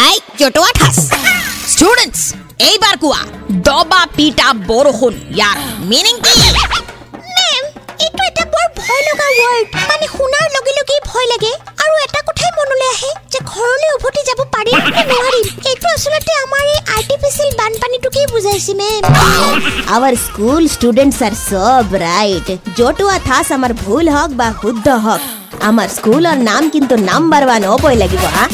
আই জটোৱা students এইবাৰ কোৱা দবা পিটা বৰষুণ ইয়াৰ মিনিং কি মেম এইটো এটা বৰ ভয় লগা ৱৰ্ড মানে শুনাৰ লগে লগেই ভয় লাগে আৰু এটা কথাই মনলৈ আহে যে ঘৰলৈ উভতি যাব পাৰিম নে নোৱাৰিম এইটো আচলতে আমাৰ এই আৰ্টিফিচিয়েল বানপানীটোকেই বুজাইছে ma'am hour school students R চব ৰাইট জতুৱা থাচ আমাৰ ভুল হওক বা শুদ্ধ হওক আমাৰ স্কুলৰ নাম কিন্তু নাম্বাৰ ওৱান হ'বই লাগিব হা